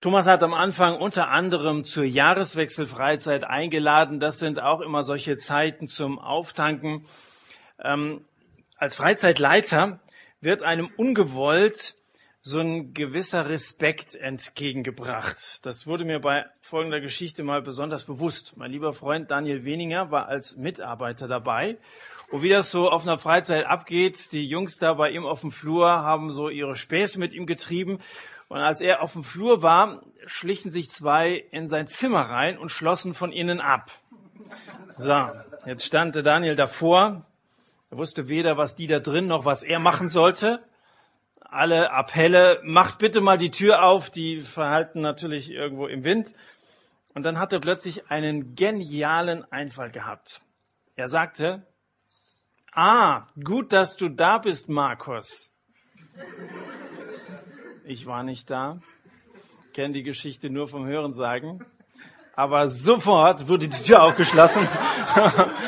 Thomas hat am Anfang unter anderem zur Jahreswechselfreizeit eingeladen. Das sind auch immer solche Zeiten zum Auftanken. Ähm, als Freizeitleiter wird einem ungewollt so ein gewisser Respekt entgegengebracht. Das wurde mir bei folgender Geschichte mal besonders bewusst. Mein lieber Freund Daniel Weninger war als Mitarbeiter dabei. Und wie das so auf einer Freizeit abgeht, die Jungs da bei ihm auf dem Flur haben so ihre Späße mit ihm getrieben. Und als er auf dem Flur war, schlichen sich zwei in sein Zimmer rein und schlossen von innen ab. So, jetzt stand der Daniel davor. Er wusste weder, was die da drin noch was er machen sollte. Alle Appelle, macht bitte mal die Tür auf, die verhalten natürlich irgendwo im Wind. Und dann hat er plötzlich einen genialen Einfall gehabt. Er sagte, ah, gut, dass du da bist, Markus. Ich war nicht da, kenne die Geschichte nur vom Hörensagen. Aber sofort wurde die Tür aufgeschlossen.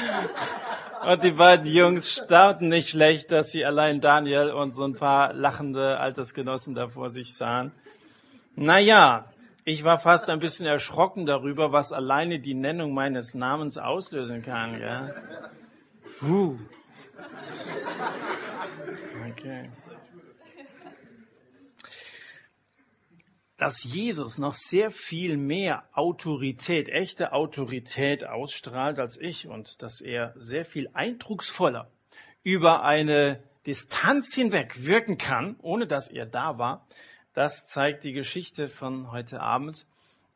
Und die beiden Jungs staunten nicht schlecht, dass sie allein Daniel und so ein paar lachende Altersgenossen da vor sich sahen. Naja, ich war fast ein bisschen erschrocken darüber, was alleine die Nennung meines Namens auslösen kann. Ja? Huh. Okay. Dass Jesus noch sehr viel mehr Autorität, echte Autorität ausstrahlt als ich und dass er sehr viel eindrucksvoller über eine Distanz hinweg wirken kann, ohne dass er da war, das zeigt die Geschichte von heute Abend,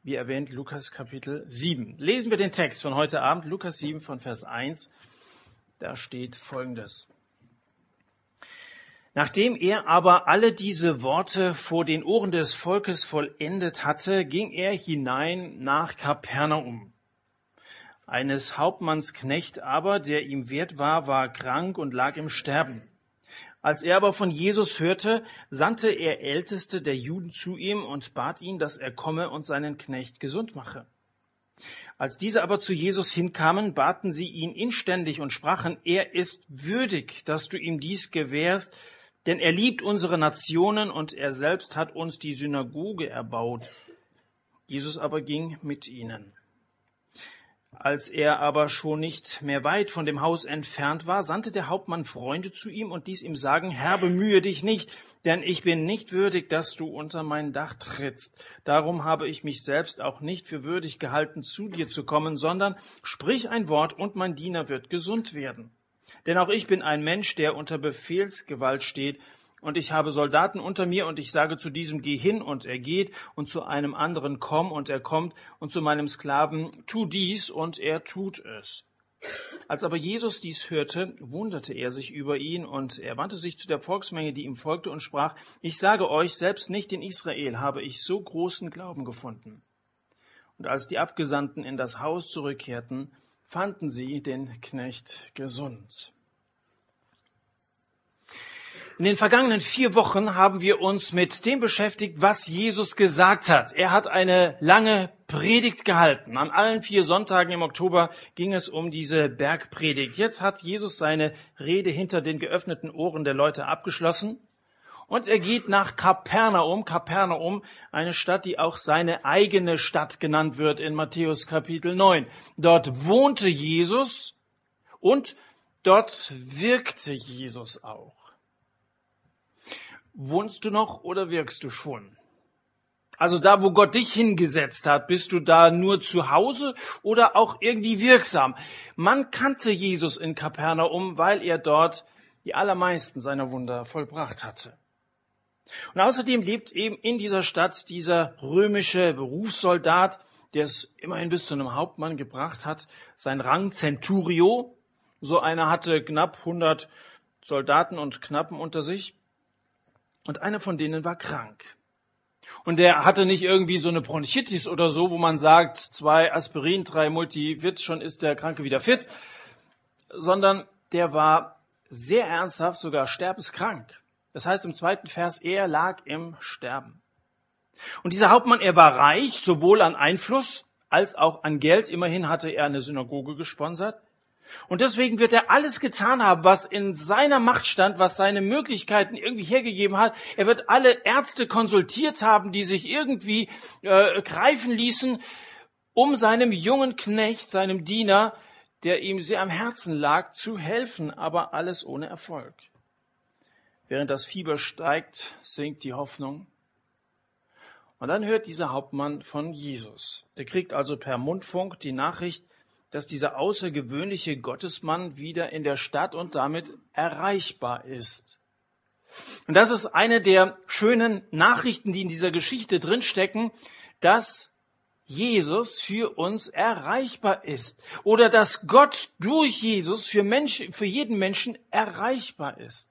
wie erwähnt Lukas Kapitel 7. Lesen wir den Text von heute Abend, Lukas 7 von Vers 1. Da steht Folgendes. Nachdem er aber alle diese Worte vor den Ohren des Volkes vollendet hatte, ging er hinein nach Kapernaum. Eines Hauptmanns Knecht aber, der ihm wert war, war krank und lag im Sterben. Als er aber von Jesus hörte, sandte er Älteste der Juden zu ihm und bat ihn, dass er komme und seinen Knecht gesund mache. Als diese aber zu Jesus hinkamen, baten sie ihn inständig und sprachen, er ist würdig, dass du ihm dies gewährst, denn er liebt unsere Nationen und er selbst hat uns die Synagoge erbaut. Jesus aber ging mit ihnen. Als er aber schon nicht mehr weit von dem Haus entfernt war, sandte der Hauptmann Freunde zu ihm und ließ ihm sagen, Herr, bemühe dich nicht, denn ich bin nicht würdig, dass du unter mein Dach trittst. Darum habe ich mich selbst auch nicht für würdig gehalten, zu dir zu kommen, sondern sprich ein Wort und mein Diener wird gesund werden. Denn auch ich bin ein Mensch, der unter Befehlsgewalt steht, und ich habe Soldaten unter mir, und ich sage zu diesem, geh hin, und er geht, und zu einem anderen, komm, und er kommt, und zu meinem Sklaven, tu dies, und er tut es. Als aber Jesus dies hörte, wunderte er sich über ihn, und er wandte sich zu der Volksmenge, die ihm folgte, und sprach, ich sage euch, selbst nicht in Israel habe ich so großen Glauben gefunden. Und als die Abgesandten in das Haus zurückkehrten, fanden sie den Knecht gesund. In den vergangenen vier Wochen haben wir uns mit dem beschäftigt, was Jesus gesagt hat. Er hat eine lange Predigt gehalten. An allen vier Sonntagen im Oktober ging es um diese Bergpredigt. Jetzt hat Jesus seine Rede hinter den geöffneten Ohren der Leute abgeschlossen. Und er geht nach Kapernaum. Kapernaum, eine Stadt, die auch seine eigene Stadt genannt wird in Matthäus Kapitel 9. Dort wohnte Jesus und dort wirkte Jesus auch. Wohnst du noch oder wirkst du schon? Also da, wo Gott dich hingesetzt hat, bist du da nur zu Hause oder auch irgendwie wirksam? Man kannte Jesus in Kapernaum, weil er dort die allermeisten seiner Wunder vollbracht hatte. Und außerdem lebt eben in dieser Stadt dieser römische Berufssoldat, der es immerhin bis zu einem Hauptmann gebracht hat, sein Rang Centurio. So einer hatte knapp 100 Soldaten und Knappen unter sich. Und einer von denen war krank. Und der hatte nicht irgendwie so eine Bronchitis oder so, wo man sagt, zwei Aspirin, drei Multivit, schon ist der Kranke wieder fit, sondern der war sehr ernsthaft, sogar sterbenskrank. Das heißt im zweiten Vers, er lag im Sterben. Und dieser Hauptmann, er war reich, sowohl an Einfluss als auch an Geld. Immerhin hatte er eine Synagoge gesponsert. Und deswegen wird er alles getan haben, was in seiner Macht stand, was seine Möglichkeiten irgendwie hergegeben hat. Er wird alle Ärzte konsultiert haben, die sich irgendwie äh, greifen ließen, um seinem jungen Knecht, seinem Diener, der ihm sehr am Herzen lag, zu helfen, aber alles ohne Erfolg. Während das Fieber steigt, sinkt die Hoffnung. Und dann hört dieser Hauptmann von Jesus. Der kriegt also per Mundfunk die Nachricht, dass dieser außergewöhnliche Gottesmann wieder in der Stadt und damit erreichbar ist. Und das ist eine der schönen Nachrichten, die in dieser Geschichte drinstecken, dass Jesus für uns erreichbar ist oder dass Gott durch Jesus für, Mensch, für jeden Menschen erreichbar ist.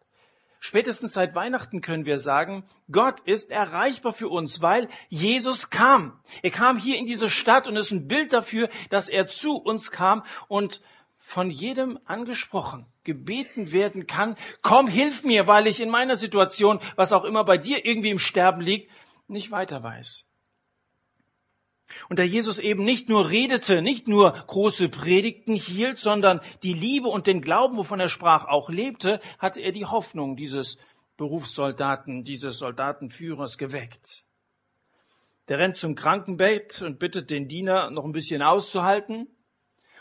Spätestens seit Weihnachten können wir sagen, Gott ist erreichbar für uns, weil Jesus kam. Er kam hier in diese Stadt und ist ein Bild dafür, dass er zu uns kam und von jedem angesprochen, gebeten werden kann, komm, hilf mir, weil ich in meiner Situation, was auch immer bei dir irgendwie im Sterben liegt, nicht weiter weiß. Und da Jesus eben nicht nur redete, nicht nur große Predigten hielt, sondern die Liebe und den Glauben, wovon er sprach, auch lebte, hatte er die Hoffnung dieses Berufssoldaten, dieses Soldatenführers geweckt. Der rennt zum Krankenbett und bittet den Diener, noch ein bisschen auszuhalten.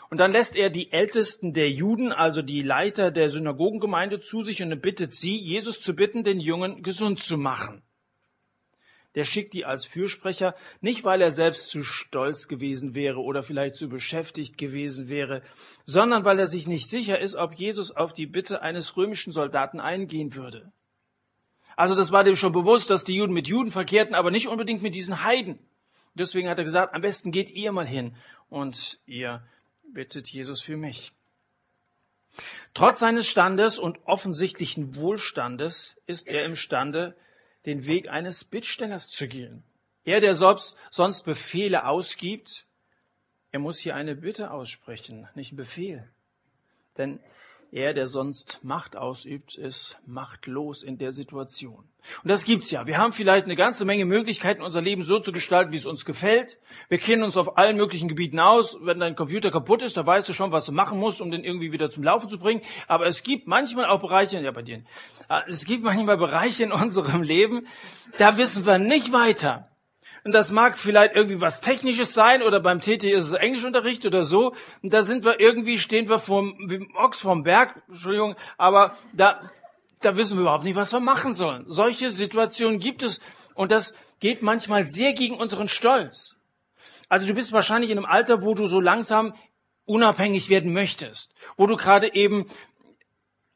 Und dann lässt er die Ältesten der Juden, also die Leiter der Synagogengemeinde, zu sich und bittet sie, Jesus zu bitten, den Jungen gesund zu machen der schickt die als Fürsprecher, nicht weil er selbst zu stolz gewesen wäre oder vielleicht zu beschäftigt gewesen wäre, sondern weil er sich nicht sicher ist, ob Jesus auf die Bitte eines römischen Soldaten eingehen würde. Also das war dem schon bewusst, dass die Juden mit Juden verkehrten, aber nicht unbedingt mit diesen Heiden. Deswegen hat er gesagt, am besten geht ihr mal hin und ihr bittet Jesus für mich. Trotz seines Standes und offensichtlichen Wohlstandes ist er imstande, den Weg eines Bittstellers zu gehen. Er, der sonst Befehle ausgibt, er muss hier eine Bitte aussprechen, nicht einen Befehl. Denn er, der sonst Macht ausübt, ist machtlos in der Situation. Und das gibt's ja. Wir haben vielleicht eine ganze Menge Möglichkeiten, unser Leben so zu gestalten, wie es uns gefällt. Wir kennen uns auf allen möglichen Gebieten aus. Wenn dein Computer kaputt ist, da weißt du schon, was du machen musst, um den irgendwie wieder zum Laufen zu bringen. Aber es gibt manchmal auch Bereiche, ja bei dir, äh, es gibt manchmal Bereiche in unserem Leben, da wissen wir nicht weiter. Und das mag vielleicht irgendwie was Technisches sein oder beim TT ist es Englischunterricht oder so. Und da sind wir irgendwie, stehen wir vom Ochs vom Berg, Entschuldigung, aber da, da wissen wir überhaupt nicht, was wir machen sollen. Solche Situationen gibt es und das geht manchmal sehr gegen unseren Stolz. Also du bist wahrscheinlich in einem Alter, wo du so langsam unabhängig werden möchtest, wo du gerade eben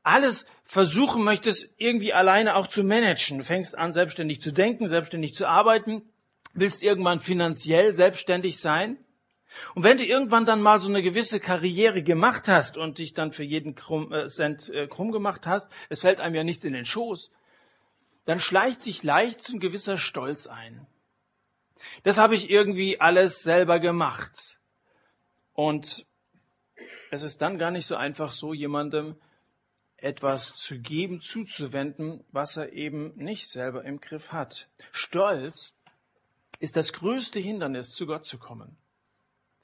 alles versuchen möchtest, irgendwie alleine auch zu managen. Du fängst an, selbstständig zu denken, selbstständig zu arbeiten willst irgendwann finanziell selbstständig sein. Und wenn du irgendwann dann mal so eine gewisse Karriere gemacht hast und dich dann für jeden krumm, äh, Cent äh, krumm gemacht hast, es fällt einem ja nichts in den Schoß, dann schleicht sich leicht so ein gewisser Stolz ein. Das habe ich irgendwie alles selber gemacht. Und es ist dann gar nicht so einfach, so jemandem etwas zu geben, zuzuwenden, was er eben nicht selber im Griff hat. Stolz ist das größte Hindernis, zu Gott zu kommen.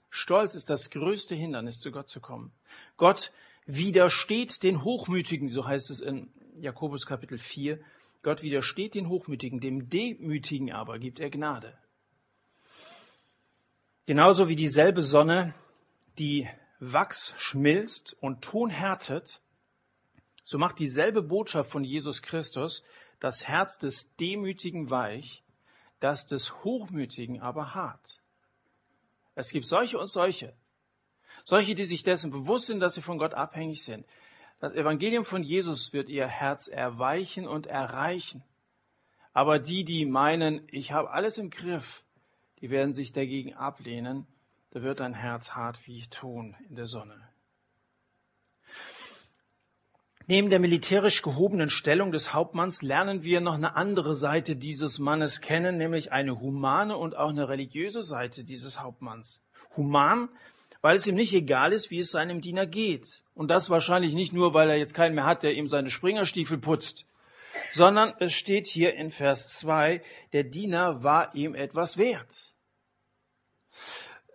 Stolz ist das größte Hindernis, zu Gott zu kommen. Gott widersteht den Hochmütigen, so heißt es in Jakobus Kapitel 4. Gott widersteht den Hochmütigen, dem Demütigen aber gibt er Gnade. Genauso wie dieselbe Sonne, die Wachs schmilzt und Ton härtet, so macht dieselbe Botschaft von Jesus Christus das Herz des Demütigen weich das des Hochmütigen aber hart. Es gibt solche und solche. Solche, die sich dessen bewusst sind, dass sie von Gott abhängig sind. Das Evangelium von Jesus wird ihr Herz erweichen und erreichen. Aber die, die meinen, ich habe alles im Griff, die werden sich dagegen ablehnen. Da wird dein Herz hart wie Ton in der Sonne. Neben der militärisch gehobenen Stellung des Hauptmanns lernen wir noch eine andere Seite dieses Mannes kennen, nämlich eine humane und auch eine religiöse Seite dieses Hauptmanns. Human, weil es ihm nicht egal ist, wie es seinem Diener geht. Und das wahrscheinlich nicht nur, weil er jetzt keinen mehr hat, der ihm seine Springerstiefel putzt, sondern es steht hier in Vers 2, der Diener war ihm etwas wert.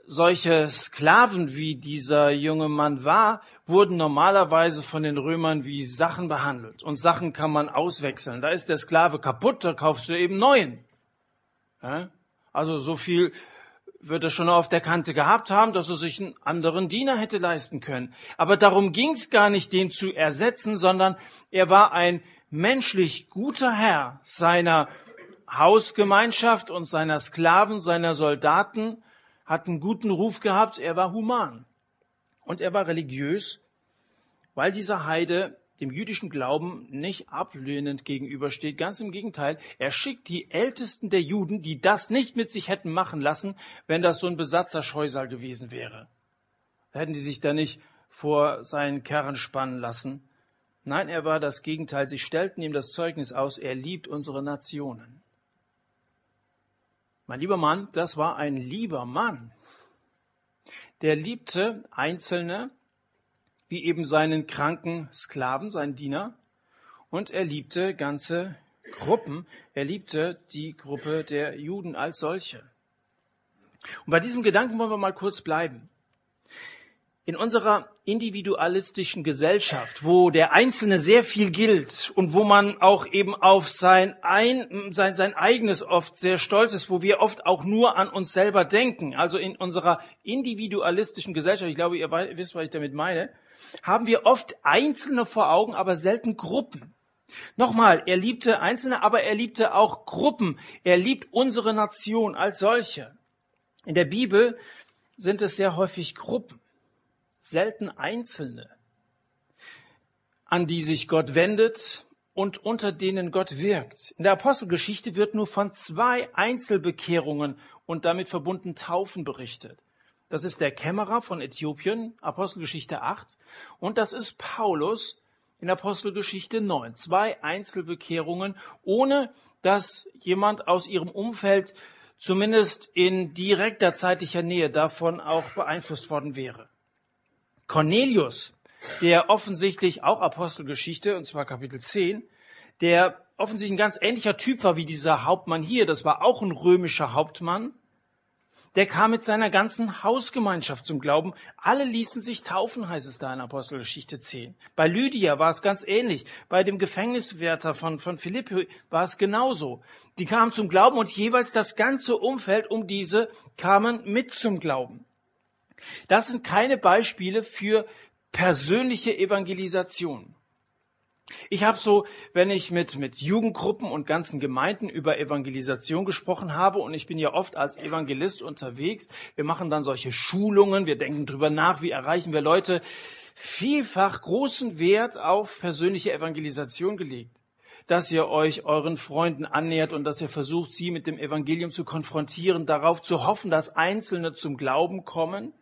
solche Sklaven, wie dieser junge Mann war, wurden normalerweise von den Römern wie Sachen behandelt. Und Sachen kann man auswechseln. Da ist der Sklave kaputt, da kaufst du eben neuen. Ja? Also so viel wird er schon auf der Kante gehabt haben, dass er sich einen anderen Diener hätte leisten können. Aber darum ging es gar nicht, den zu ersetzen, sondern er war ein menschlich guter Herr seiner Hausgemeinschaft und seiner Sklaven, seiner Soldaten, hat einen guten Ruf gehabt, er war human. Und er war religiös, weil dieser Heide dem jüdischen Glauben nicht ablehnend gegenübersteht. Ganz im Gegenteil, er schickt die Ältesten der Juden, die das nicht mit sich hätten machen lassen, wenn das so ein Besatzerscheusal gewesen wäre. Hätten die sich da nicht vor seinen Kerren spannen lassen. Nein, er war das Gegenteil. Sie stellten ihm das Zeugnis aus, er liebt unsere Nationen. Mein lieber Mann, das war ein lieber Mann. Der liebte Einzelne, wie eben seinen kranken Sklaven, seinen Diener, und er liebte ganze Gruppen. Er liebte die Gruppe der Juden als solche. Und bei diesem Gedanken wollen wir mal kurz bleiben. In unserer individualistischen Gesellschaft, wo der Einzelne sehr viel gilt und wo man auch eben auf sein, ein, sein, sein eigenes oft sehr stolz ist, wo wir oft auch nur an uns selber denken, also in unserer individualistischen Gesellschaft, ich glaube, ihr wisst, was ich damit meine, haben wir oft Einzelne vor Augen, aber selten Gruppen. Nochmal, er liebte Einzelne, aber er liebte auch Gruppen. Er liebt unsere Nation als solche. In der Bibel sind es sehr häufig Gruppen selten Einzelne, an die sich Gott wendet und unter denen Gott wirkt. In der Apostelgeschichte wird nur von zwei Einzelbekehrungen und damit verbunden Taufen berichtet. Das ist der Kämmerer von Äthiopien, Apostelgeschichte 8, und das ist Paulus in Apostelgeschichte 9. Zwei Einzelbekehrungen, ohne dass jemand aus ihrem Umfeld zumindest in direkter zeitlicher Nähe davon auch beeinflusst worden wäre. Cornelius, der offensichtlich auch Apostelgeschichte, und zwar Kapitel 10, der offensichtlich ein ganz ähnlicher Typ war wie dieser Hauptmann hier, das war auch ein römischer Hauptmann, der kam mit seiner ganzen Hausgemeinschaft zum Glauben. Alle ließen sich taufen, heißt es da in Apostelgeschichte 10. Bei Lydia war es ganz ähnlich. Bei dem Gefängniswärter von, von Philippi war es genauso. Die kamen zum Glauben und jeweils das ganze Umfeld um diese kamen mit zum Glauben. Das sind keine Beispiele für persönliche Evangelisation. Ich habe so, wenn ich mit, mit Jugendgruppen und ganzen Gemeinden über Evangelisation gesprochen habe, und ich bin ja oft als Evangelist unterwegs, wir machen dann solche Schulungen, wir denken drüber nach, wie erreichen wir Leute, vielfach großen Wert auf persönliche Evangelisation gelegt. Dass ihr euch euren Freunden annähert und dass ihr versucht, sie mit dem Evangelium zu konfrontieren, darauf zu hoffen, dass Einzelne zum Glauben kommen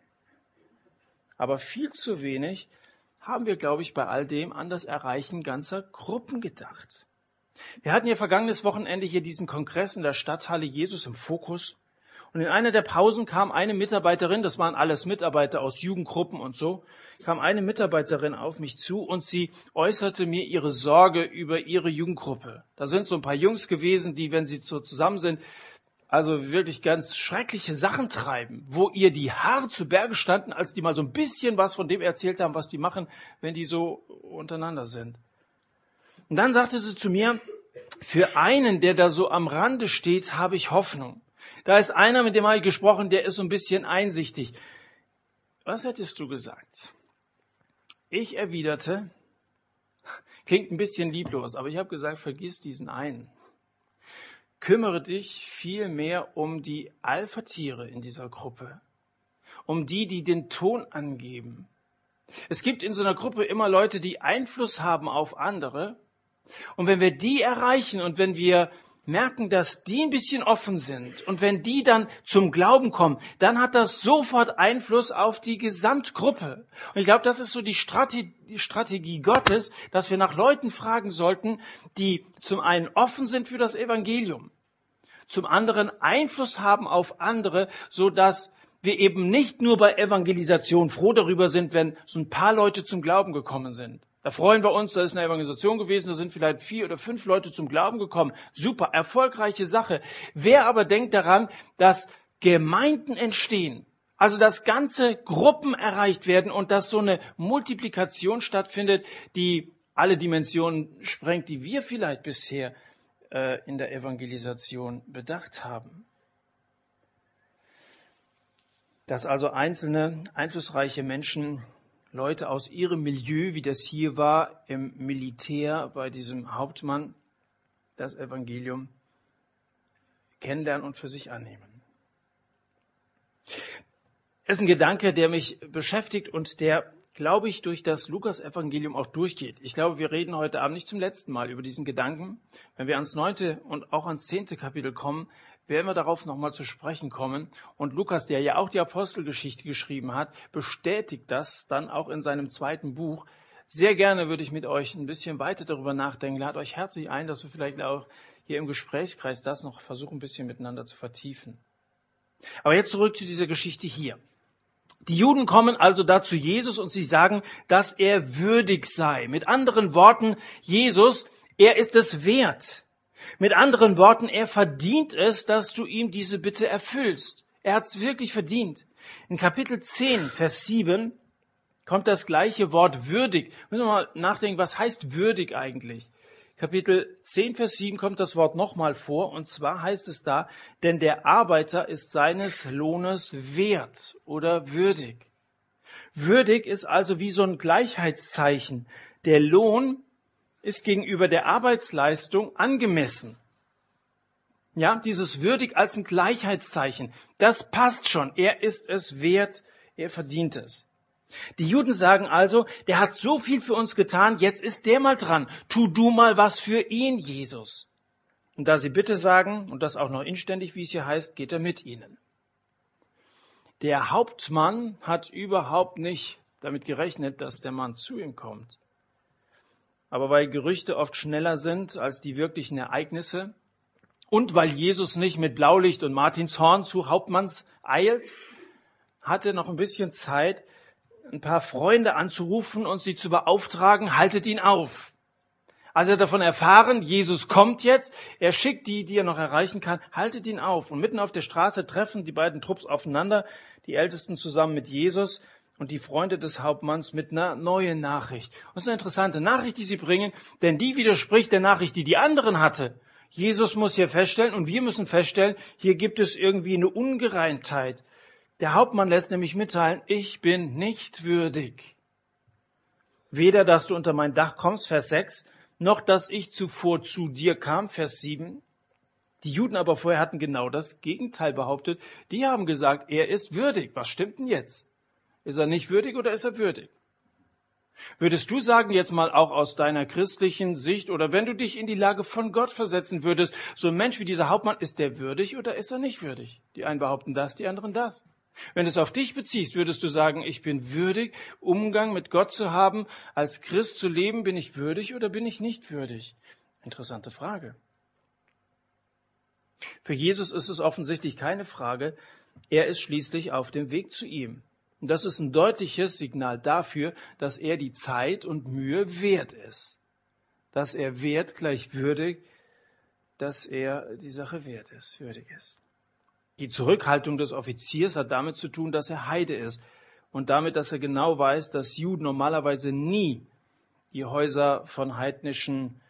aber viel zu wenig haben wir, glaube ich, bei all dem an das Erreichen ganzer Gruppen gedacht. Wir hatten ja vergangenes Wochenende hier diesen Kongress in der Stadthalle Jesus im Fokus. Und in einer der Pausen kam eine Mitarbeiterin, das waren alles Mitarbeiter aus Jugendgruppen und so, kam eine Mitarbeiterin auf mich zu und sie äußerte mir ihre Sorge über ihre Jugendgruppe. Da sind so ein paar Jungs gewesen, die, wenn sie so zusammen sind, also wirklich ganz schreckliche Sachen treiben, wo ihr die Haare zu Berge standen, als die mal so ein bisschen was von dem erzählt haben, was die machen, wenn die so untereinander sind. Und dann sagte sie zu mir, für einen, der da so am Rande steht, habe ich Hoffnung. Da ist einer, mit dem habe ich gesprochen, der ist so ein bisschen einsichtig. Was hättest du gesagt? Ich erwiderte, klingt ein bisschen lieblos, aber ich habe gesagt, vergiss diesen einen. Kümmere dich vielmehr um die Alpha-Tiere in dieser Gruppe, um die, die den Ton angeben. Es gibt in so einer Gruppe immer Leute, die Einfluss haben auf andere. Und wenn wir die erreichen und wenn wir merken, dass die ein bisschen offen sind und wenn die dann zum Glauben kommen, dann hat das sofort Einfluss auf die Gesamtgruppe. Und ich glaube, das ist so die Strategie, Gottes, dass wir nach Leuten fragen sollten, die zum einen offen sind für das Evangelium, zum anderen Einfluss haben auf andere, so dass wir eben nicht nur bei Evangelisation froh darüber sind, wenn so ein paar Leute zum Glauben gekommen sind. Da freuen wir uns, da ist eine Evangelisation gewesen, da sind vielleicht vier oder fünf Leute zum Glauben gekommen. Super, erfolgreiche Sache. Wer aber denkt daran, dass Gemeinden entstehen, Also dass ganze Gruppen erreicht werden und dass so eine Multiplikation stattfindet, die alle Dimensionen sprengt, die wir vielleicht bisher äh, in der Evangelisation bedacht haben. Dass also einzelne einflussreiche Menschen, Leute aus ihrem Milieu, wie das hier war im Militär bei diesem Hauptmann, das Evangelium kennenlernen und für sich annehmen. Es ist ein Gedanke, der mich beschäftigt und der, glaube ich, durch das Lukas-Evangelium auch durchgeht. Ich glaube, wir reden heute Abend nicht zum letzten Mal über diesen Gedanken. Wenn wir ans neunte und auch ans zehnte Kapitel kommen, werden wir darauf nochmal zu sprechen kommen. Und Lukas, der ja auch die Apostelgeschichte geschrieben hat, bestätigt das dann auch in seinem zweiten Buch. Sehr gerne würde ich mit euch ein bisschen weiter darüber nachdenken. Lade euch herzlich ein, dass wir vielleicht auch hier im Gesprächskreis das noch versuchen, ein bisschen miteinander zu vertiefen. Aber jetzt zurück zu dieser Geschichte hier. Die Juden kommen also da zu Jesus und sie sagen, dass er würdig sei. Mit anderen Worten, Jesus, er ist es wert. Mit anderen Worten, er verdient es, dass du ihm diese Bitte erfüllst. Er hat es wirklich verdient. In Kapitel 10, Vers 7 kommt das gleiche Wort würdig. Müssen wir mal nachdenken, was heißt würdig eigentlich? Kapitel 10, Vers 7 kommt das Wort nochmal vor, und zwar heißt es da, denn der Arbeiter ist seines Lohnes wert oder würdig. Würdig ist also wie so ein Gleichheitszeichen. Der Lohn ist gegenüber der Arbeitsleistung angemessen. Ja, dieses würdig als ein Gleichheitszeichen. Das passt schon. Er ist es wert. Er verdient es. Die Juden sagen also, der hat so viel für uns getan, jetzt ist der mal dran. Tu du mal was für ihn, Jesus. Und da sie bitte sagen, und das auch noch inständig, wie es hier heißt, geht er mit ihnen. Der Hauptmann hat überhaupt nicht damit gerechnet, dass der Mann zu ihm kommt. Aber weil Gerüchte oft schneller sind als die wirklichen Ereignisse und weil Jesus nicht mit Blaulicht und Martinshorn zu Hauptmanns eilt, hat er noch ein bisschen Zeit, ein paar Freunde anzurufen und sie zu beauftragen, haltet ihn auf. Als er davon erfahren, Jesus kommt jetzt, er schickt die, die er noch erreichen kann, haltet ihn auf. Und mitten auf der Straße treffen die beiden Trupps aufeinander, die Ältesten zusammen mit Jesus und die Freunde des Hauptmanns mit einer neuen Nachricht. Und das ist eine interessante Nachricht, die sie bringen, denn die widerspricht der Nachricht, die die anderen hatte. Jesus muss hier feststellen und wir müssen feststellen, hier gibt es irgendwie eine Ungereimtheit. Der Hauptmann lässt nämlich mitteilen, ich bin nicht würdig. Weder, dass du unter mein Dach kommst, Vers 6, noch, dass ich zuvor zu dir kam, Vers 7. Die Juden aber vorher hatten genau das Gegenteil behauptet. Die haben gesagt, er ist würdig. Was stimmt denn jetzt? Ist er nicht würdig oder ist er würdig? Würdest du sagen, jetzt mal auch aus deiner christlichen Sicht oder wenn du dich in die Lage von Gott versetzen würdest, so ein Mensch wie dieser Hauptmann, ist der würdig oder ist er nicht würdig? Die einen behaupten das, die anderen das. Wenn du es auf dich beziehst, würdest du sagen, ich bin würdig, Umgang mit Gott zu haben, als Christ zu leben, bin ich würdig oder bin ich nicht würdig? Interessante Frage. Für Jesus ist es offensichtlich keine Frage. Er ist schließlich auf dem Weg zu ihm. Und das ist ein deutliches Signal dafür, dass er die Zeit und Mühe wert ist. Dass er wert gleich würdig, dass er die Sache wert ist, würdig ist. Die Zurückhaltung des Offiziers hat damit zu tun, dass er Heide ist und damit, dass er genau weiß, dass Juden normalerweise nie die Häuser von heidnischen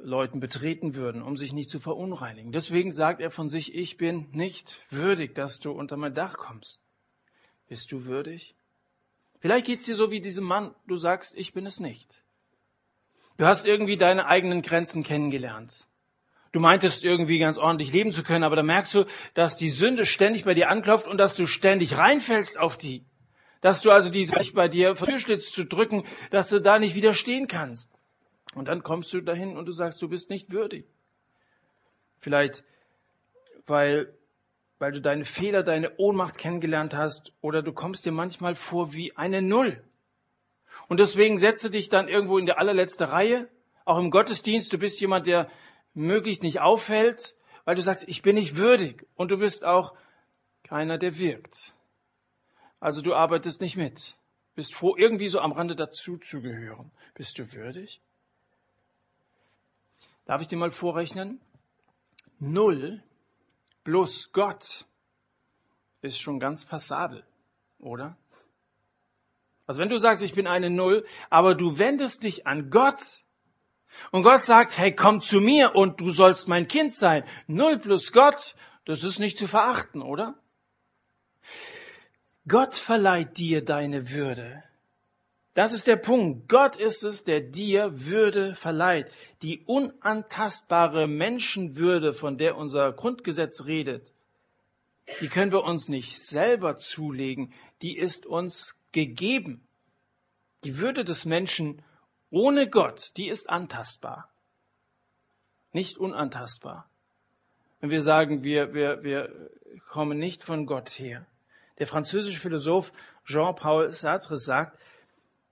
Leuten betreten würden, um sich nicht zu verunreinigen. Deswegen sagt er von sich, ich bin nicht würdig, dass du unter mein Dach kommst. Bist du würdig? Vielleicht geht's dir so wie diesem Mann, du sagst, ich bin es nicht. Du hast irgendwie deine eigenen Grenzen kennengelernt. Du meintest irgendwie ganz ordentlich leben zu können, aber da merkst du, dass die Sünde ständig bei dir anklopft und dass du ständig reinfällst auf die. Dass du also diese sich bei dir Türschlitz zu drücken, dass du da nicht widerstehen kannst. Und dann kommst du dahin und du sagst, du bist nicht würdig. Vielleicht, weil, weil du deine Fehler, deine Ohnmacht kennengelernt hast oder du kommst dir manchmal vor wie eine Null. Und deswegen setze dich dann irgendwo in der allerletzte Reihe, auch im Gottesdienst. Du bist jemand, der möglichst nicht auffällt, weil du sagst, ich bin nicht würdig und du bist auch keiner, der wirkt. Also du arbeitest nicht mit, bist froh, irgendwie so am Rande dazu zu gehören. Bist du würdig? Darf ich dir mal vorrechnen? Null plus Gott ist schon ganz passabel. oder? Also wenn du sagst, ich bin eine Null, aber du wendest dich an Gott und Gott sagt, hey, komm zu mir und du sollst mein Kind sein. Null plus Gott, das ist nicht zu verachten, oder? Gott verleiht dir deine Würde. Das ist der Punkt. Gott ist es, der dir Würde verleiht. Die unantastbare Menschenwürde, von der unser Grundgesetz redet, die können wir uns nicht selber zulegen. Die ist uns gegeben. Die Würde des Menschen ohne Gott, die ist antastbar. Nicht unantastbar. Wenn wir sagen, wir, wir, wir kommen nicht von Gott her. Der französische Philosoph Jean-Paul Sartre sagt,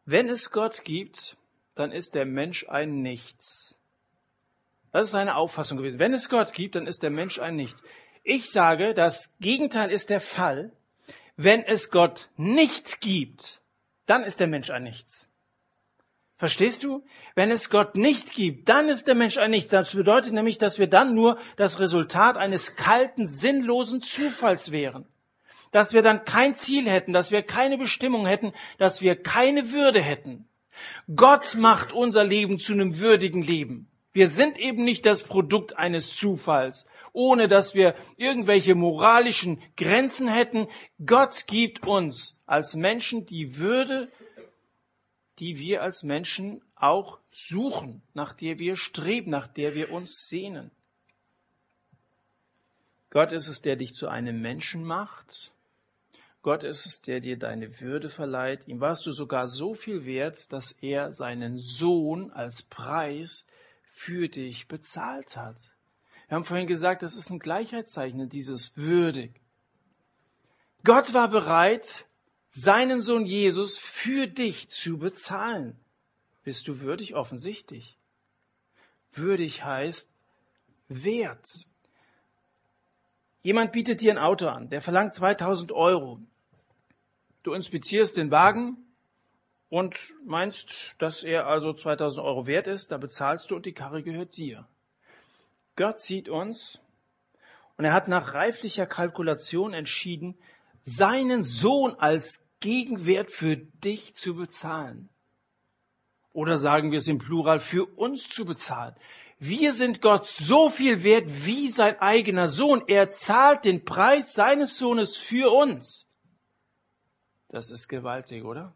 wenn es Gott gibt, dann ist der Mensch ein Nichts. Das ist seine Auffassung gewesen. Wenn es Gott gibt, dann ist der Mensch ein Nichts. Ich sage, das Gegenteil ist der Fall. Wenn es Gott nicht gibt, dann ist der Mensch ein Nichts. Verstehst du? Wenn es Gott nicht gibt, dann ist der Mensch ein Nichts. Das bedeutet nämlich, dass wir dann nur das Resultat eines kalten, sinnlosen Zufalls wären dass wir dann kein Ziel hätten, dass wir keine Bestimmung hätten, dass wir keine Würde hätten. Gott macht unser Leben zu einem würdigen Leben. Wir sind eben nicht das Produkt eines Zufalls, ohne dass wir irgendwelche moralischen Grenzen hätten. Gott gibt uns als Menschen die Würde, die wir als Menschen auch suchen, nach der wir streben, nach der wir uns sehnen. Gott ist es, der dich zu einem Menschen macht Gott ist es, der dir deine Würde verleiht. Ihm warst du sogar so viel wert, dass er seinen Sohn als Preis für dich bezahlt hat. Wir haben vorhin gesagt, das ist ein Gleichheitszeichen, dieses würdig. Gott war bereit, seinen Sohn Jesus für dich zu bezahlen. Bist du würdig? Offensichtlich. Würdig heißt wert. Jemand bietet dir ein Auto an, der verlangt 2000 Euro. Du inspizierst den Wagen und meinst, dass er also 2000 Euro wert ist, da bezahlst du und die Karre gehört dir. Gott sieht uns und er hat nach reiflicher Kalkulation entschieden, seinen Sohn als Gegenwert für dich zu bezahlen. Oder sagen wir es im Plural, für uns zu bezahlen. Wir sind Gott so viel wert wie sein eigener Sohn. Er zahlt den Preis seines Sohnes für uns. Das ist gewaltig, oder?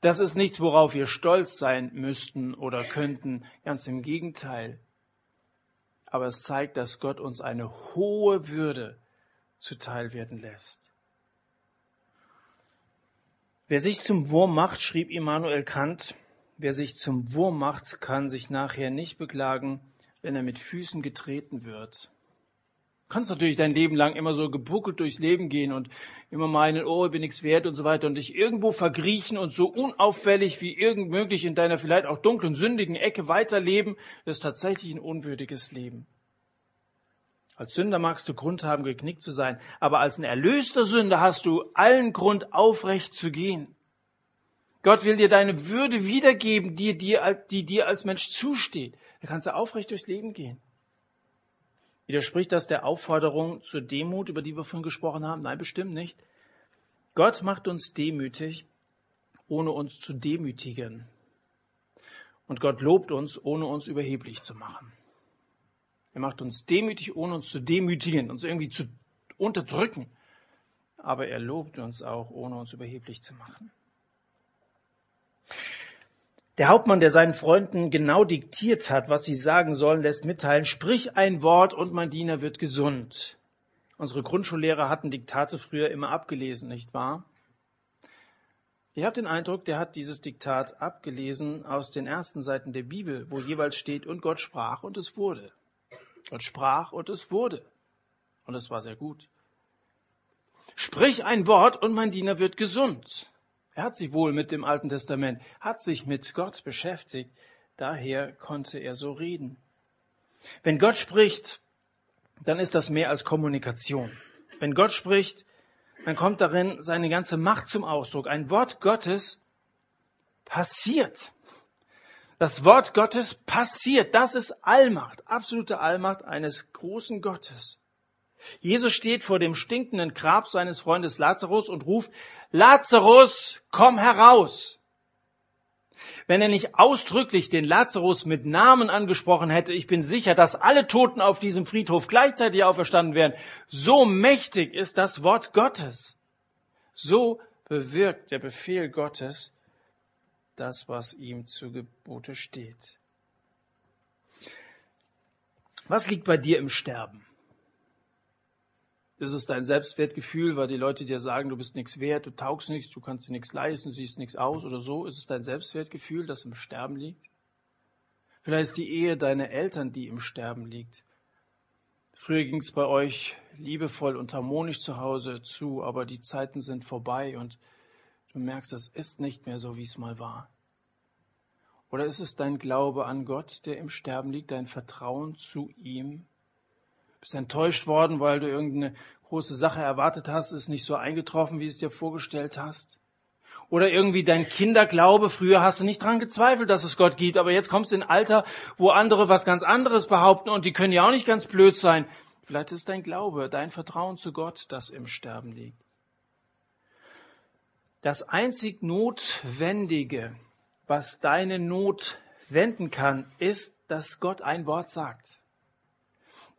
Das ist nichts, worauf wir stolz sein müssten oder könnten, ganz im Gegenteil. Aber es zeigt, dass Gott uns eine hohe Würde zuteil werden lässt. Wer sich zum Wurm macht, schrieb Immanuel Kant, wer sich zum Wurm macht, kann sich nachher nicht beklagen, wenn er mit Füßen getreten wird. Kannst natürlich dein Leben lang immer so gebuckelt durchs Leben gehen und immer meinen, oh, ich bin nichts wert und so weiter und dich irgendwo verkriechen und so unauffällig wie irgend möglich in deiner vielleicht auch dunklen, sündigen Ecke weiterleben. Das ist tatsächlich ein unwürdiges Leben. Als Sünder magst du Grund haben, geknickt zu sein, aber als ein erlöster Sünder hast du allen Grund, aufrecht zu gehen. Gott will dir deine Würde wiedergeben, die dir, die dir als Mensch zusteht. Da kannst du aufrecht durchs Leben gehen. Widerspricht das der Aufforderung zur Demut, über die wir vorhin gesprochen haben? Nein, bestimmt nicht. Gott macht uns demütig, ohne uns zu demütigen. Und Gott lobt uns, ohne uns überheblich zu machen. Er macht uns demütig, ohne uns zu demütigen, uns irgendwie zu unterdrücken. Aber er lobt uns auch, ohne uns überheblich zu machen. Der Hauptmann, der seinen Freunden genau diktiert hat, was sie sagen sollen, lässt mitteilen, sprich ein Wort und mein Diener wird gesund. Unsere Grundschullehrer hatten Diktate früher immer abgelesen, nicht wahr? Ich habe den Eindruck, der hat dieses Diktat abgelesen aus den ersten Seiten der Bibel, wo jeweils steht, und Gott sprach und es wurde. Gott sprach und es wurde. Und es war sehr gut. Sprich ein Wort und mein Diener wird gesund. Er hat sich wohl mit dem Alten Testament, hat sich mit Gott beschäftigt, daher konnte er so reden. Wenn Gott spricht, dann ist das mehr als Kommunikation. Wenn Gott spricht, dann kommt darin seine ganze Macht zum Ausdruck. Ein Wort Gottes passiert. Das Wort Gottes passiert. Das ist Allmacht, absolute Allmacht eines großen Gottes. Jesus steht vor dem stinkenden Grab seines Freundes Lazarus und ruft, Lazarus, komm heraus! Wenn er nicht ausdrücklich den Lazarus mit Namen angesprochen hätte, ich bin sicher, dass alle Toten auf diesem Friedhof gleichzeitig auferstanden wären. So mächtig ist das Wort Gottes. So bewirkt der Befehl Gottes das, was ihm zu Gebote steht. Was liegt bei dir im Sterben? Ist es dein Selbstwertgefühl, weil die Leute dir sagen, du bist nichts wert, du taugst nichts, du kannst dir nichts leisten, siehst nichts aus oder so? Ist es dein Selbstwertgefühl, das im Sterben liegt? Vielleicht ist die Ehe deiner Eltern, die im Sterben liegt. Früher ging es bei euch liebevoll und harmonisch zu Hause zu, aber die Zeiten sind vorbei und du merkst, es ist nicht mehr so, wie es mal war. Oder ist es dein Glaube an Gott, der im Sterben liegt, dein Vertrauen zu ihm? Bist enttäuscht worden, weil du irgendeine große Sache erwartet hast, ist nicht so eingetroffen, wie du es dir vorgestellt hast. Oder irgendwie dein Kinderglaube, früher hast du nicht dran gezweifelt, dass es Gott gibt, aber jetzt kommst du in ein Alter, wo andere was ganz anderes behaupten und die können ja auch nicht ganz blöd sein. Vielleicht ist dein Glaube, dein Vertrauen zu Gott, das im Sterben liegt. Das einzig Notwendige, was deine Not wenden kann, ist, dass Gott ein Wort sagt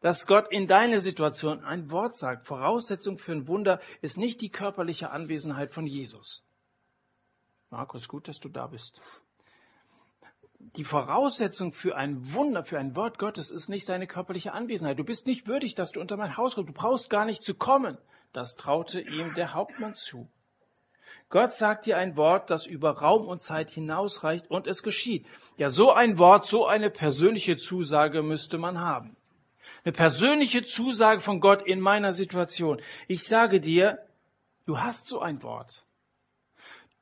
dass Gott in deine Situation ein Wort sagt. Voraussetzung für ein Wunder ist nicht die körperliche Anwesenheit von Jesus. Markus, gut, dass du da bist. Die Voraussetzung für ein Wunder, für ein Wort Gottes ist nicht seine körperliche Anwesenheit. Du bist nicht würdig, dass du unter mein Haus kommst. Du brauchst gar nicht zu kommen. Das traute ihm der Hauptmann zu. Gott sagt dir ein Wort, das über Raum und Zeit hinausreicht und es geschieht. Ja, so ein Wort, so eine persönliche Zusage müsste man haben eine persönliche Zusage von Gott in meiner Situation. Ich sage dir, du hast so ein Wort.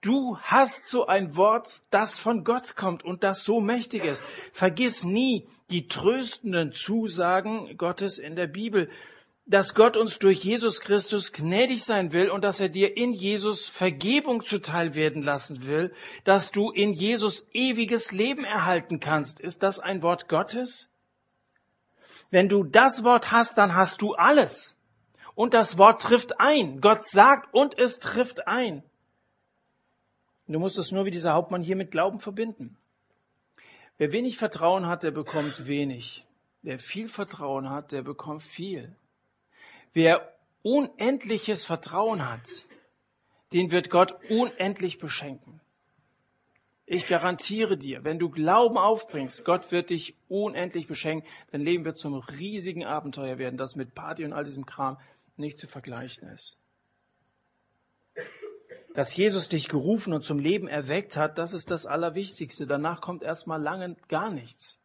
Du hast so ein Wort, das von Gott kommt und das so mächtig ist. Vergiss nie die tröstenden Zusagen Gottes in der Bibel, dass Gott uns durch Jesus Christus gnädig sein will und dass er dir in Jesus Vergebung zuteil werden lassen will, dass du in Jesus ewiges Leben erhalten kannst. Ist das ein Wort Gottes? Wenn du das Wort hast, dann hast du alles. Und das Wort trifft ein. Gott sagt und es trifft ein. Du musst es nur wie dieser Hauptmann hier mit Glauben verbinden. Wer wenig Vertrauen hat, der bekommt wenig. Wer viel Vertrauen hat, der bekommt viel. Wer unendliches Vertrauen hat, den wird Gott unendlich beschenken. Ich garantiere dir, wenn du Glauben aufbringst, Gott wird dich unendlich beschenken, dein Leben wird zum riesigen Abenteuer werden, das mit Party und all diesem Kram nicht zu vergleichen ist. Dass Jesus dich gerufen und zum Leben erweckt hat, das ist das Allerwichtigste. Danach kommt erstmal lange gar nichts.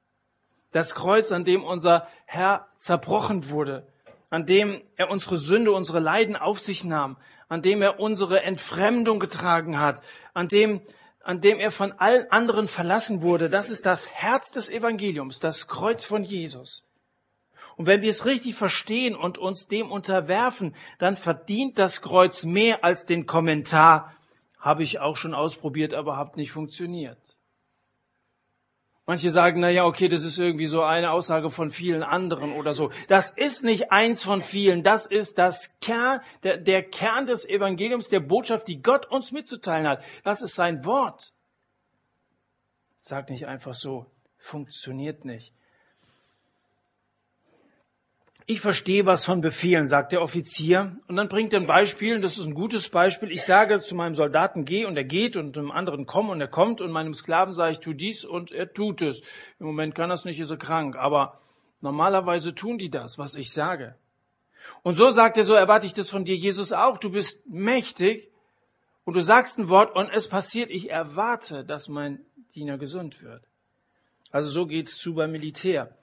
Das Kreuz, an dem unser Herr zerbrochen wurde, an dem er unsere Sünde, unsere Leiden auf sich nahm, an dem er unsere Entfremdung getragen hat, an dem an dem er von allen anderen verlassen wurde, das ist das Herz des Evangeliums, das Kreuz von Jesus. Und wenn wir es richtig verstehen und uns dem unterwerfen, dann verdient das Kreuz mehr als den Kommentar, habe ich auch schon ausprobiert, aber hat nicht funktioniert. Manche sagen, na ja, okay, das ist irgendwie so eine Aussage von vielen anderen oder so. Das ist nicht eins von vielen. Das ist das Kern, der, der Kern des Evangeliums, der Botschaft, die Gott uns mitzuteilen hat. Das ist sein Wort. Sag nicht einfach so. Funktioniert nicht. Ich verstehe was von Befehlen, sagt der Offizier. Und dann bringt er ein Beispiel, und das ist ein gutes Beispiel. Ich sage zu meinem Soldaten, geh, und er geht, und dem anderen komm, und er kommt, und meinem Sklaven sage ich, tu dies, und er tut es. Im Moment kann das nicht, ist er krank, aber normalerweise tun die das, was ich sage. Und so sagt er, so erwarte ich das von dir, Jesus auch. Du bist mächtig, und du sagst ein Wort, und es passiert. Ich erwarte, dass mein Diener gesund wird. Also so geht's zu beim Militär.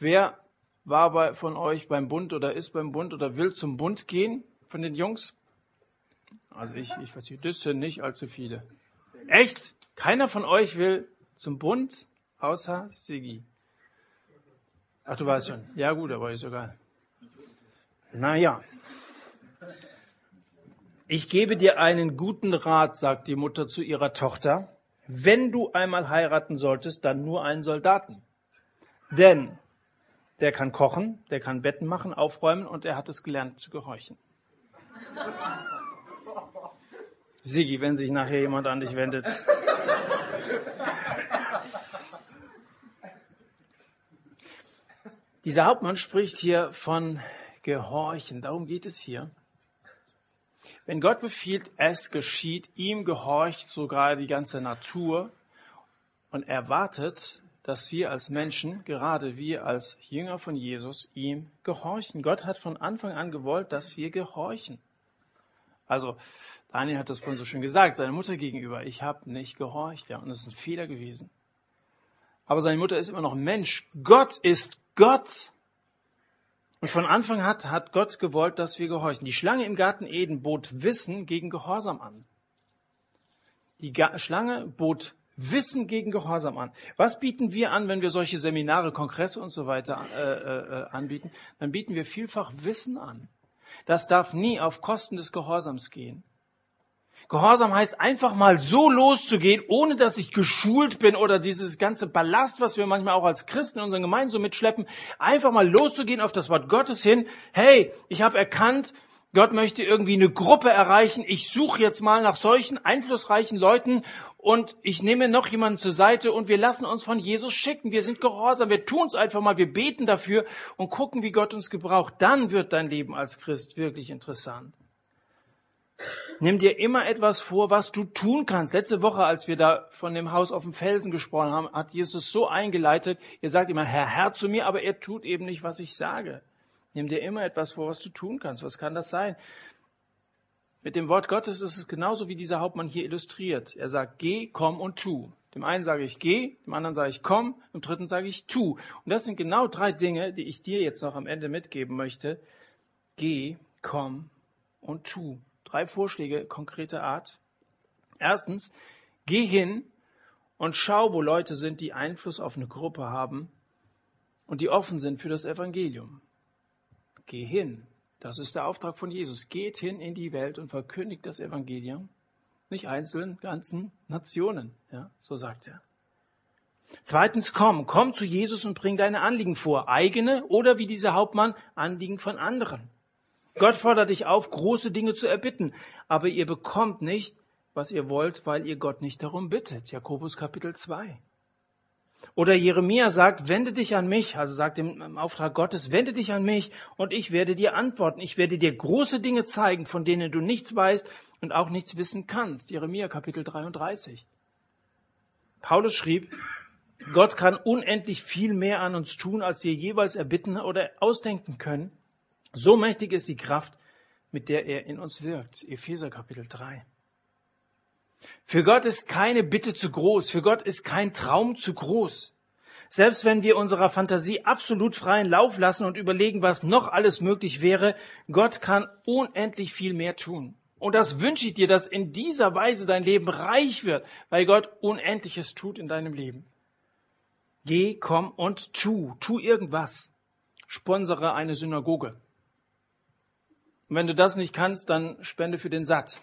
Wer war bei, von euch beim Bund oder ist beim Bund oder will zum Bund gehen von den Jungs? Also ich, ich verstehe, das sind nicht allzu viele. Echt? Keiner von euch will zum Bund, außer Sigi. Ach, du weißt schon. Ja gut, aber ist egal. Naja. Ich gebe dir einen guten Rat, sagt die Mutter zu ihrer Tochter. Wenn du einmal heiraten solltest, dann nur einen Soldaten. Denn der kann kochen, der kann Betten machen, aufräumen und er hat es gelernt zu gehorchen. Sigi, wenn sich nachher jemand an dich wendet. Dieser Hauptmann spricht hier von Gehorchen. Darum geht es hier. Wenn Gott befiehlt, es geschieht, ihm gehorcht sogar die ganze Natur und erwartet, dass wir als Menschen, gerade wir als Jünger von Jesus, ihm gehorchen. Gott hat von Anfang an gewollt, dass wir gehorchen. Also, Daniel hat das vorhin so schön gesagt, seiner Mutter gegenüber, ich habe nicht gehorcht, ja, und das ist ein Fehler gewesen. Aber seine Mutter ist immer noch Mensch. Gott ist Gott. Und von Anfang an hat, hat Gott gewollt, dass wir gehorchen. Die Schlange im Garten Eden bot Wissen gegen Gehorsam an. Die Ga Schlange bot Wissen gegen Gehorsam an. Was bieten wir an, wenn wir solche Seminare, Kongresse und so weiter äh, äh, anbieten? Dann bieten wir vielfach Wissen an. Das darf nie auf Kosten des Gehorsams gehen. Gehorsam heißt einfach mal so loszugehen, ohne dass ich geschult bin oder dieses ganze Ballast, was wir manchmal auch als Christen in unseren Gemeinden so mitschleppen, einfach mal loszugehen auf das Wort Gottes hin. Hey, ich habe erkannt, Gott möchte irgendwie eine Gruppe erreichen. Ich suche jetzt mal nach solchen einflussreichen Leuten und ich nehme noch jemanden zur Seite und wir lassen uns von Jesus schicken. Wir sind gehorsam, wir tun es einfach mal, wir beten dafür und gucken, wie Gott uns gebraucht. Dann wird dein Leben als Christ wirklich interessant. Nimm dir immer etwas vor, was du tun kannst. Letzte Woche, als wir da von dem Haus auf dem Felsen gesprochen haben, hat Jesus so eingeleitet, ihr sagt immer Herr, Herr zu mir, aber er tut eben nicht, was ich sage. Nimm dir immer etwas vor, was du tun kannst. Was kann das sein? Mit dem Wort Gottes ist es genauso wie dieser Hauptmann hier illustriert. Er sagt, geh, komm und tu. Dem einen sage ich geh, dem anderen sage ich komm, dem dritten sage ich tu. Und das sind genau drei Dinge, die ich dir jetzt noch am Ende mitgeben möchte. Geh, komm und tu. Drei Vorschläge konkreter Art. Erstens, geh hin und schau, wo Leute sind, die Einfluss auf eine Gruppe haben und die offen sind für das Evangelium. Geh hin. Das ist der Auftrag von Jesus. Geht hin in die Welt und verkündigt das Evangelium. Nicht einzelnen, ganzen Nationen. Ja, so sagt er. Zweitens, komm, komm zu Jesus und bring deine Anliegen vor. Eigene oder wie dieser Hauptmann, Anliegen von anderen. Gott fordert dich auf, große Dinge zu erbitten, aber ihr bekommt nicht, was ihr wollt, weil ihr Gott nicht darum bittet. Jakobus Kapitel 2. Oder Jeremia sagt, wende dich an mich, also sagt im Auftrag Gottes, wende dich an mich und ich werde dir antworten. Ich werde dir große Dinge zeigen, von denen du nichts weißt und auch nichts wissen kannst. Jeremia Kapitel 33. Paulus schrieb, Gott kann unendlich viel mehr an uns tun, als wir jeweils erbitten oder ausdenken können. So mächtig ist die Kraft, mit der er in uns wirkt. Epheser Kapitel 3. Für Gott ist keine Bitte zu groß, für Gott ist kein Traum zu groß. Selbst wenn wir unserer Fantasie absolut freien Lauf lassen und überlegen, was noch alles möglich wäre, Gott kann unendlich viel mehr tun. Und das wünsche ich dir, dass in dieser Weise dein Leben reich wird, weil Gott Unendliches tut in deinem Leben. Geh, komm und tu. Tu irgendwas. Sponsere eine Synagoge. Und wenn du das nicht kannst, dann spende für den Satt.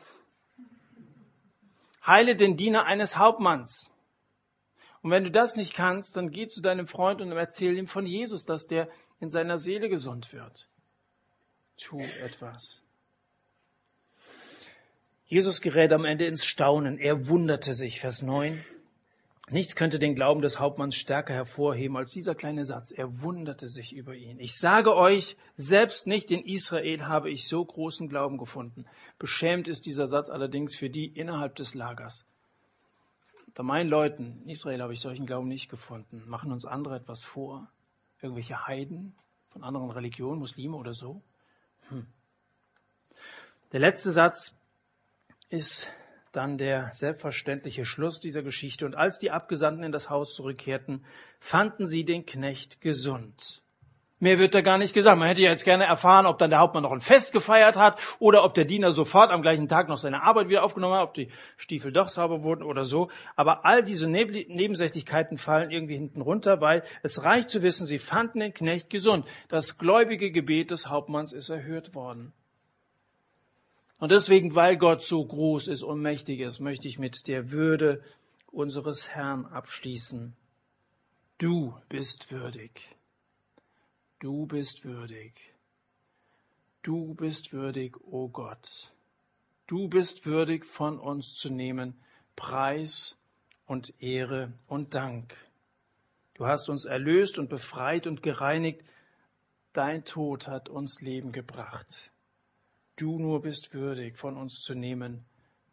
Heile den Diener eines Hauptmanns. Und wenn du das nicht kannst, dann geh zu deinem Freund und erzähl ihm von Jesus, dass der in seiner Seele gesund wird. Tu etwas. Jesus gerät am Ende ins Staunen. Er wunderte sich, Vers 9. Nichts könnte den Glauben des Hauptmanns stärker hervorheben als dieser kleine Satz. Er wunderte sich über ihn. Ich sage euch, selbst nicht in Israel habe ich so großen Glauben gefunden. Beschämt ist dieser Satz allerdings für die innerhalb des Lagers. Bei meinen Leuten in Israel habe ich solchen Glauben nicht gefunden. Machen uns andere etwas vor? Irgendwelche Heiden von anderen Religionen, Muslime oder so? Hm. Der letzte Satz ist dann der selbstverständliche Schluss dieser Geschichte. Und als die Abgesandten in das Haus zurückkehrten, fanden sie den Knecht gesund. Mehr wird da gar nicht gesagt. Man hätte ja jetzt gerne erfahren, ob dann der Hauptmann noch ein Fest gefeiert hat oder ob der Diener sofort am gleichen Tag noch seine Arbeit wieder aufgenommen hat, ob die Stiefel doch sauber wurden oder so. Aber all diese Nebensächlichkeiten fallen irgendwie hinten runter, weil es reicht zu wissen, sie fanden den Knecht gesund. Das gläubige Gebet des Hauptmanns ist erhört worden. Und deswegen, weil Gott so groß ist und mächtig ist, möchte ich mit der Würde unseres Herrn abschließen. Du bist würdig. Du bist würdig. Du bist würdig, o oh Gott. Du bist würdig, von uns zu nehmen Preis und Ehre und Dank. Du hast uns erlöst und befreit und gereinigt. Dein Tod hat uns Leben gebracht. Du nur bist würdig, von uns zu nehmen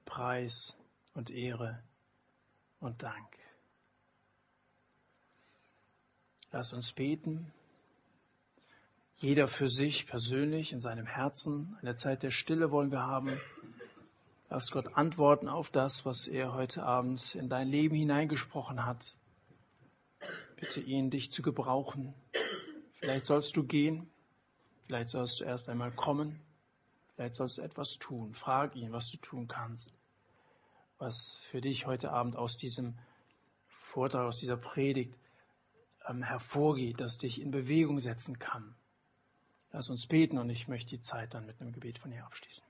Preis und Ehre und Dank. Lass uns beten. Jeder für sich persönlich in seinem Herzen. Eine Zeit der Stille wollen wir haben. Lass Gott antworten auf das, was er heute Abend in dein Leben hineingesprochen hat. Bitte ihn, dich zu gebrauchen. Vielleicht sollst du gehen. Vielleicht sollst du erst einmal kommen. Vielleicht sollst du etwas tun. Frag ihn, was du tun kannst. Was für dich heute Abend aus diesem Vortrag, aus dieser Predigt ähm, hervorgeht, das dich in Bewegung setzen kann. Lass uns beten und ich möchte die Zeit dann mit einem Gebet von dir abschließen.